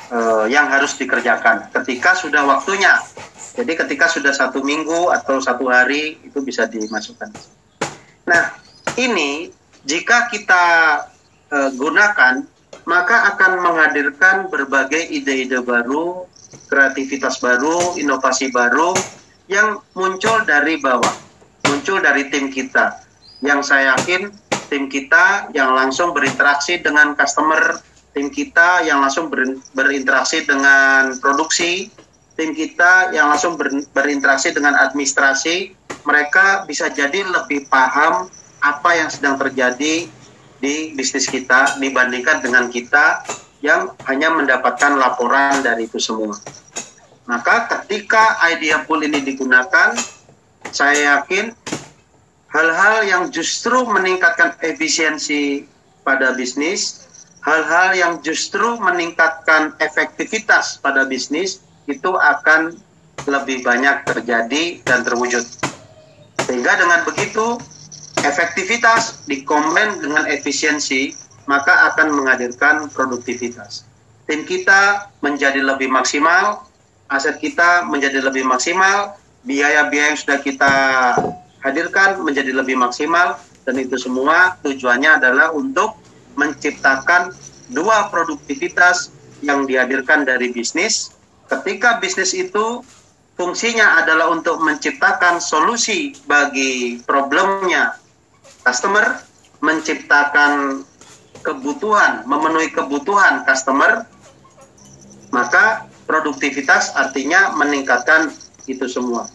uh, yang harus dikerjakan. Ketika sudah waktunya jadi ketika sudah satu minggu atau satu hari itu bisa dimasukkan. Nah ini jika kita e, gunakan maka akan menghadirkan berbagai ide-ide baru, kreativitas baru, inovasi baru yang muncul dari bawah, muncul dari tim kita. Yang saya yakin tim kita yang langsung berinteraksi dengan customer, tim kita yang langsung berinteraksi dengan produksi, tim kita yang langsung ber, berinteraksi dengan administrasi, mereka bisa jadi lebih paham apa yang sedang terjadi di bisnis kita dibandingkan dengan kita yang hanya mendapatkan laporan dari itu semua. Maka ketika idea pool ini digunakan, saya yakin hal-hal yang justru meningkatkan efisiensi pada bisnis, hal-hal yang justru meningkatkan efektivitas pada bisnis, itu akan lebih banyak terjadi dan terwujud. Sehingga dengan begitu efektivitas dikombin dengan efisiensi maka akan menghadirkan produktivitas. Tim kita menjadi lebih maksimal, aset kita menjadi lebih maksimal, biaya-biaya yang sudah kita hadirkan menjadi lebih maksimal dan itu semua tujuannya adalah untuk menciptakan dua produktivitas yang dihadirkan dari bisnis ketika bisnis itu fungsinya adalah untuk menciptakan solusi bagi problemnya customer, menciptakan kebutuhan, memenuhi kebutuhan customer, maka produktivitas artinya meningkatkan itu semua.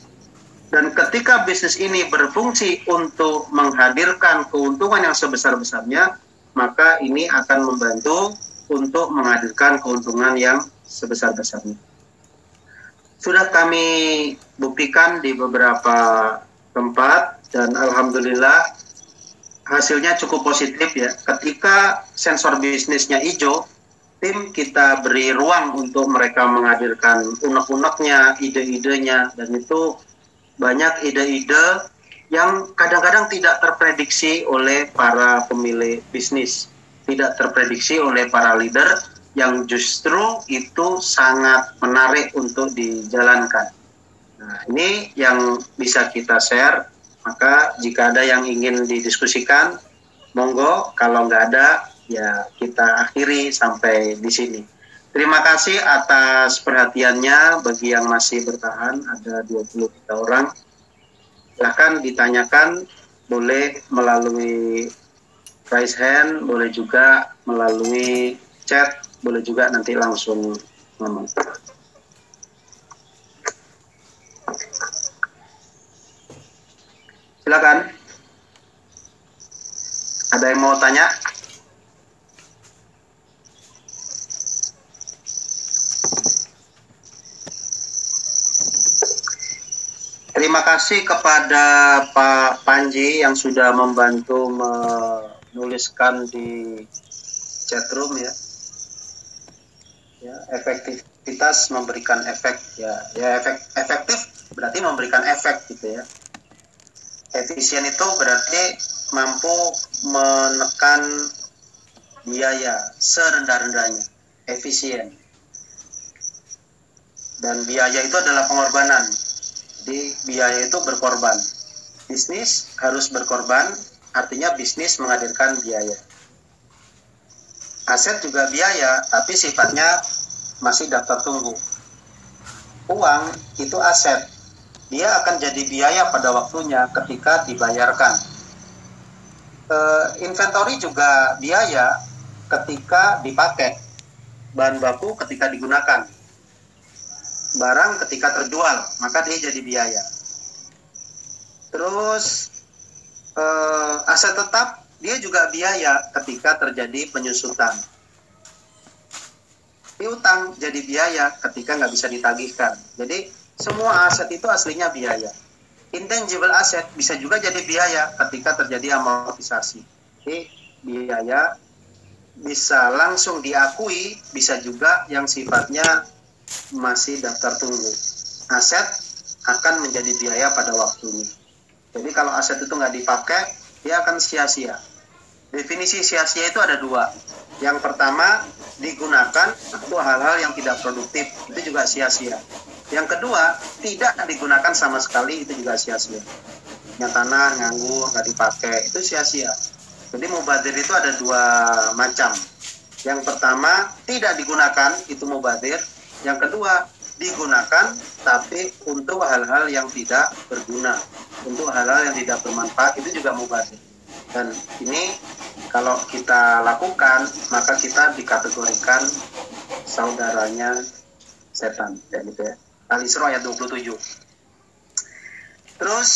Dan ketika bisnis ini berfungsi untuk menghadirkan keuntungan yang sebesar-besarnya, maka ini akan membantu untuk menghadirkan keuntungan yang sebesar-besarnya. Sudah kami buktikan di beberapa tempat dan alhamdulillah hasilnya cukup positif ya. Ketika sensor bisnisnya hijau, tim kita beri ruang untuk mereka menghadirkan unek-uneknya, ide-idenya dan itu banyak ide-ide yang kadang-kadang tidak terprediksi oleh para pemilik bisnis, tidak terprediksi oleh para leader yang justru itu sangat menarik untuk dijalankan. Nah, ini yang bisa kita share. Maka jika ada yang ingin didiskusikan, monggo. Kalau nggak ada, ya kita akhiri sampai di sini. Terima kasih atas perhatiannya bagi yang masih bertahan ada 23 orang. Silahkan ditanyakan boleh melalui raise hand, boleh juga melalui chat, boleh juga nanti langsung ngomong. Silakan. Ada yang mau tanya? Terima kasih kepada Pak Panji yang sudah membantu menuliskan di chatroom ya. Ya, efektivitas memberikan efek ya. Ya efek efektif berarti memberikan efek gitu ya. Efisien itu berarti mampu menekan biaya serendah-rendahnya, efisien. Dan biaya itu adalah pengorbanan jadi biaya itu berkorban. Bisnis harus berkorban, artinya bisnis menghadirkan biaya. Aset juga biaya, tapi sifatnya masih daftar tunggu. Uang itu aset. Dia akan jadi biaya pada waktunya ketika dibayarkan. E, inventory juga biaya ketika dipakai. Bahan baku ketika digunakan barang ketika terjual, maka dia jadi biaya. Terus eh, aset tetap dia juga biaya ketika terjadi penyusutan. Piutang jadi biaya ketika nggak bisa ditagihkan. Jadi semua aset itu aslinya biaya. Intangible aset bisa juga jadi biaya ketika terjadi amortisasi. Jadi biaya bisa langsung diakui, bisa juga yang sifatnya masih daftar tunggu. Aset akan menjadi biaya pada waktunya. Jadi kalau aset itu nggak dipakai, dia akan sia-sia. Definisi sia-sia itu ada dua. Yang pertama, digunakan untuk hal-hal yang tidak produktif, itu juga sia-sia. Yang kedua, tidak digunakan sama sekali, itu juga sia-sia. Yang tanah, nganggur, nggak dipakai, itu sia-sia. Jadi mubadir itu ada dua macam. Yang pertama, tidak digunakan, itu mubadir. Yang kedua, digunakan tapi untuk hal-hal yang tidak berguna, untuk hal-hal yang tidak bermanfaat itu juga mubazir. Dan ini kalau kita lakukan, maka kita dikategorikan saudaranya setan, ya gitu ya. Al-Isra ayat 27. Terus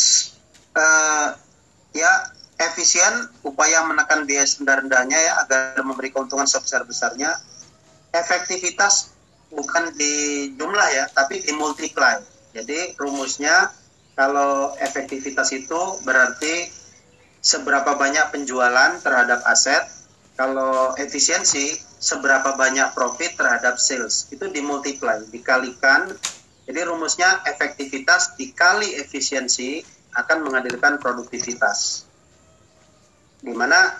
uh, ya efisien upaya menekan biaya rendah-rendahnya ya agar memberi keuntungan sebesar-besarnya. Efektivitas bukan di jumlah ya, tapi di multiply. Jadi rumusnya kalau efektivitas itu berarti seberapa banyak penjualan terhadap aset, kalau efisiensi seberapa banyak profit terhadap sales. Itu dimultiply, dikalikan. Jadi rumusnya efektivitas dikali efisiensi akan menghadirkan produktivitas. Di mana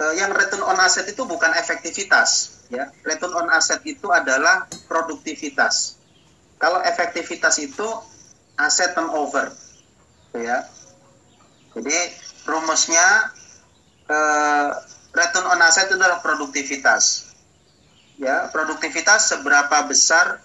eh, yang return on asset itu bukan efektivitas, ya return on asset itu adalah produktivitas kalau efektivitas itu aset turnover ya jadi rumusnya eh, return on asset itu adalah produktivitas. Ya produktivitas seberapa besar?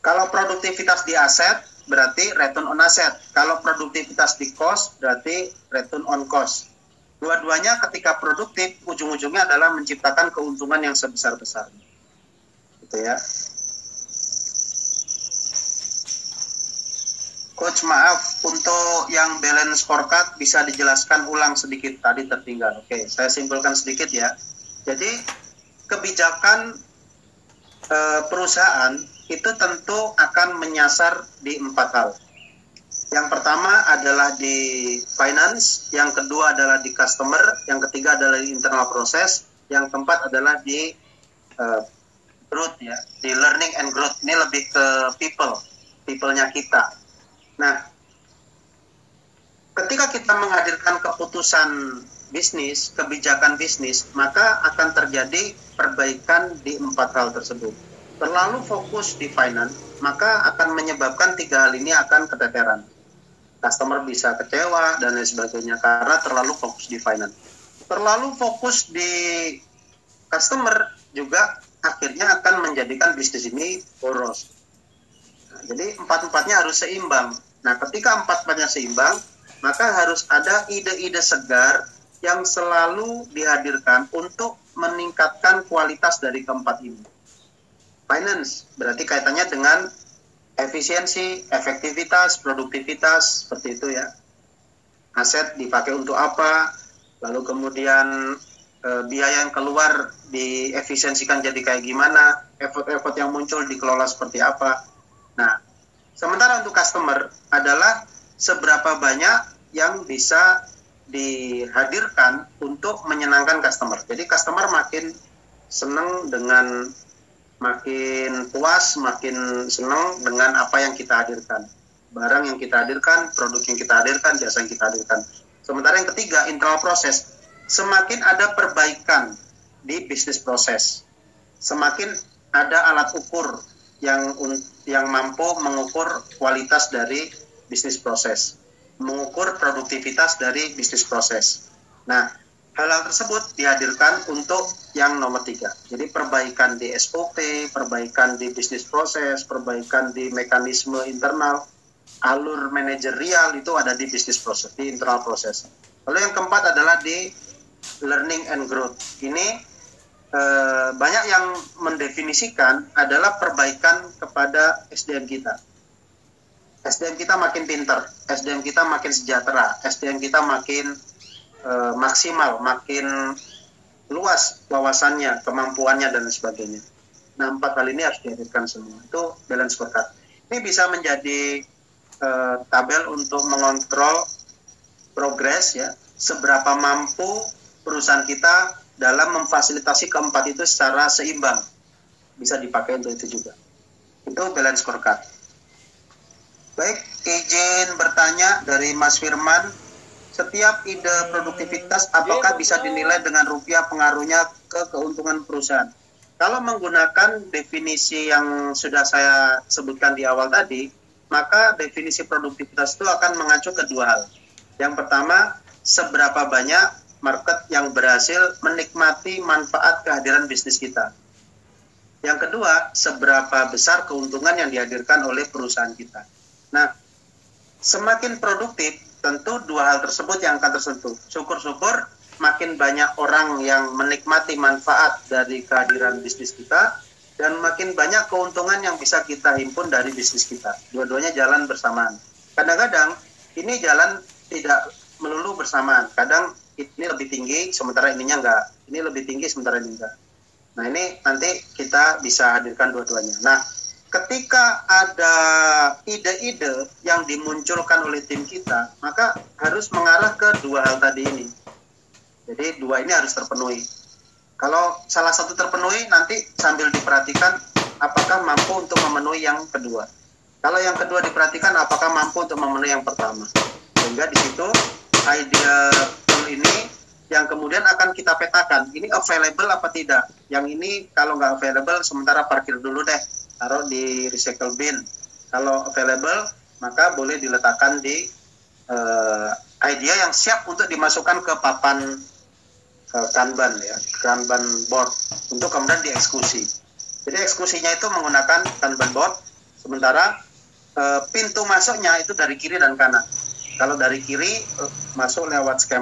Kalau produktivitas di aset berarti return on asset. Kalau produktivitas di cost berarti return on cost. Dua-duanya ketika produktif ujung-ujungnya adalah menciptakan keuntungan yang sebesar-besarnya. Gitu ya Coach maaf untuk yang balance scorecard bisa dijelaskan ulang sedikit tadi tertinggal. Oke, saya simpulkan sedikit ya. Jadi kebijakan e, perusahaan itu tentu akan menyasar di empat hal. Yang pertama adalah di finance, yang kedua adalah di customer, yang ketiga adalah di internal proses, yang keempat adalah di e, growth ya, di learning and growth. Ini lebih ke people, people-nya kita Nah, ketika kita menghadirkan keputusan bisnis, kebijakan bisnis, maka akan terjadi perbaikan di empat hal tersebut. Terlalu fokus di finance, maka akan menyebabkan tiga hal ini akan keteteran. Customer bisa kecewa dan lain sebagainya karena terlalu fokus di finance. Terlalu fokus di customer juga akhirnya akan menjadikan bisnis ini boros. Nah, jadi empat-empatnya harus seimbang Nah, ketika empat-empatnya seimbang, maka harus ada ide-ide segar yang selalu dihadirkan untuk meningkatkan kualitas dari keempat ini. Finance berarti kaitannya dengan efisiensi, efektivitas, produktivitas, seperti itu ya. Aset dipakai untuk apa, lalu kemudian e, biaya yang keluar diefisiensikan jadi kayak gimana, effort-effort yang muncul dikelola seperti apa. Nah, Sementara untuk customer adalah seberapa banyak yang bisa dihadirkan untuk menyenangkan customer. Jadi customer makin senang dengan makin puas, makin senang dengan apa yang kita hadirkan. Barang yang kita hadirkan, produk yang kita hadirkan, jasa yang kita hadirkan. Sementara yang ketiga, internal proses. Semakin ada perbaikan di bisnis proses, semakin ada alat ukur yang yang mampu mengukur kualitas dari bisnis proses, mengukur produktivitas dari bisnis proses. Nah, hal-hal tersebut dihadirkan untuk yang nomor tiga. Jadi perbaikan di SOP, perbaikan di bisnis proses, perbaikan di mekanisme internal, alur manajerial itu ada di bisnis proses, di internal proses. Lalu yang keempat adalah di learning and growth. Ini eh, banyak yang mendefinisikan adalah perbaikan kepada SDM kita. SDM kita makin pinter, SDM kita makin sejahtera, SDM kita makin eh, maksimal, makin luas wawasannya, kemampuannya dan sebagainya. Nah empat hal ini harus dihadirkan semua. Itu balance scorecard. Ini bisa menjadi eh, tabel untuk mengontrol progres ya, seberapa mampu perusahaan kita dalam memfasilitasi keempat itu secara seimbang. Bisa dipakai untuk itu juga. Itu balance scorecard baik izin bertanya dari Mas Firman setiap ide produktivitas apakah bisa dinilai dengan rupiah pengaruhnya ke keuntungan perusahaan? Kalau menggunakan definisi yang sudah saya sebutkan di awal tadi maka definisi produktivitas itu akan mengacu ke dua hal. Yang pertama seberapa banyak market yang berhasil menikmati manfaat kehadiran bisnis kita. Yang kedua, seberapa besar keuntungan yang dihadirkan oleh perusahaan kita. Nah, semakin produktif, tentu dua hal tersebut yang akan tersentuh. Syukur-syukur makin banyak orang yang menikmati manfaat dari kehadiran bisnis kita, dan makin banyak keuntungan yang bisa kita himpun dari bisnis kita. Dua-duanya jalan bersamaan. Kadang-kadang ini jalan tidak melulu bersamaan. Kadang ini lebih tinggi sementara ininya enggak. Ini lebih tinggi sementara ini enggak. Nah ini nanti kita bisa hadirkan dua-duanya. Nah ketika ada ide-ide yang dimunculkan oleh tim kita maka harus mengarah ke dua hal tadi ini. Jadi dua ini harus terpenuhi. Kalau salah satu terpenuhi nanti sambil diperhatikan apakah mampu untuk memenuhi yang kedua. Kalau yang kedua diperhatikan apakah mampu untuk memenuhi yang pertama. Sehingga di situ ide ini yang kemudian akan kita petakan. Ini available apa tidak? Yang ini kalau nggak available sementara parkir dulu deh. Taruh di recycle bin. Kalau available maka boleh diletakkan di uh, idea yang siap untuk dimasukkan ke papan uh, kanban ya kanban board untuk kemudian dieksekusi. Jadi eksekusinya itu menggunakan kanban board. Sementara uh, pintu masuknya itu dari kiri dan kanan. Kalau dari kiri uh, masuk lewat skema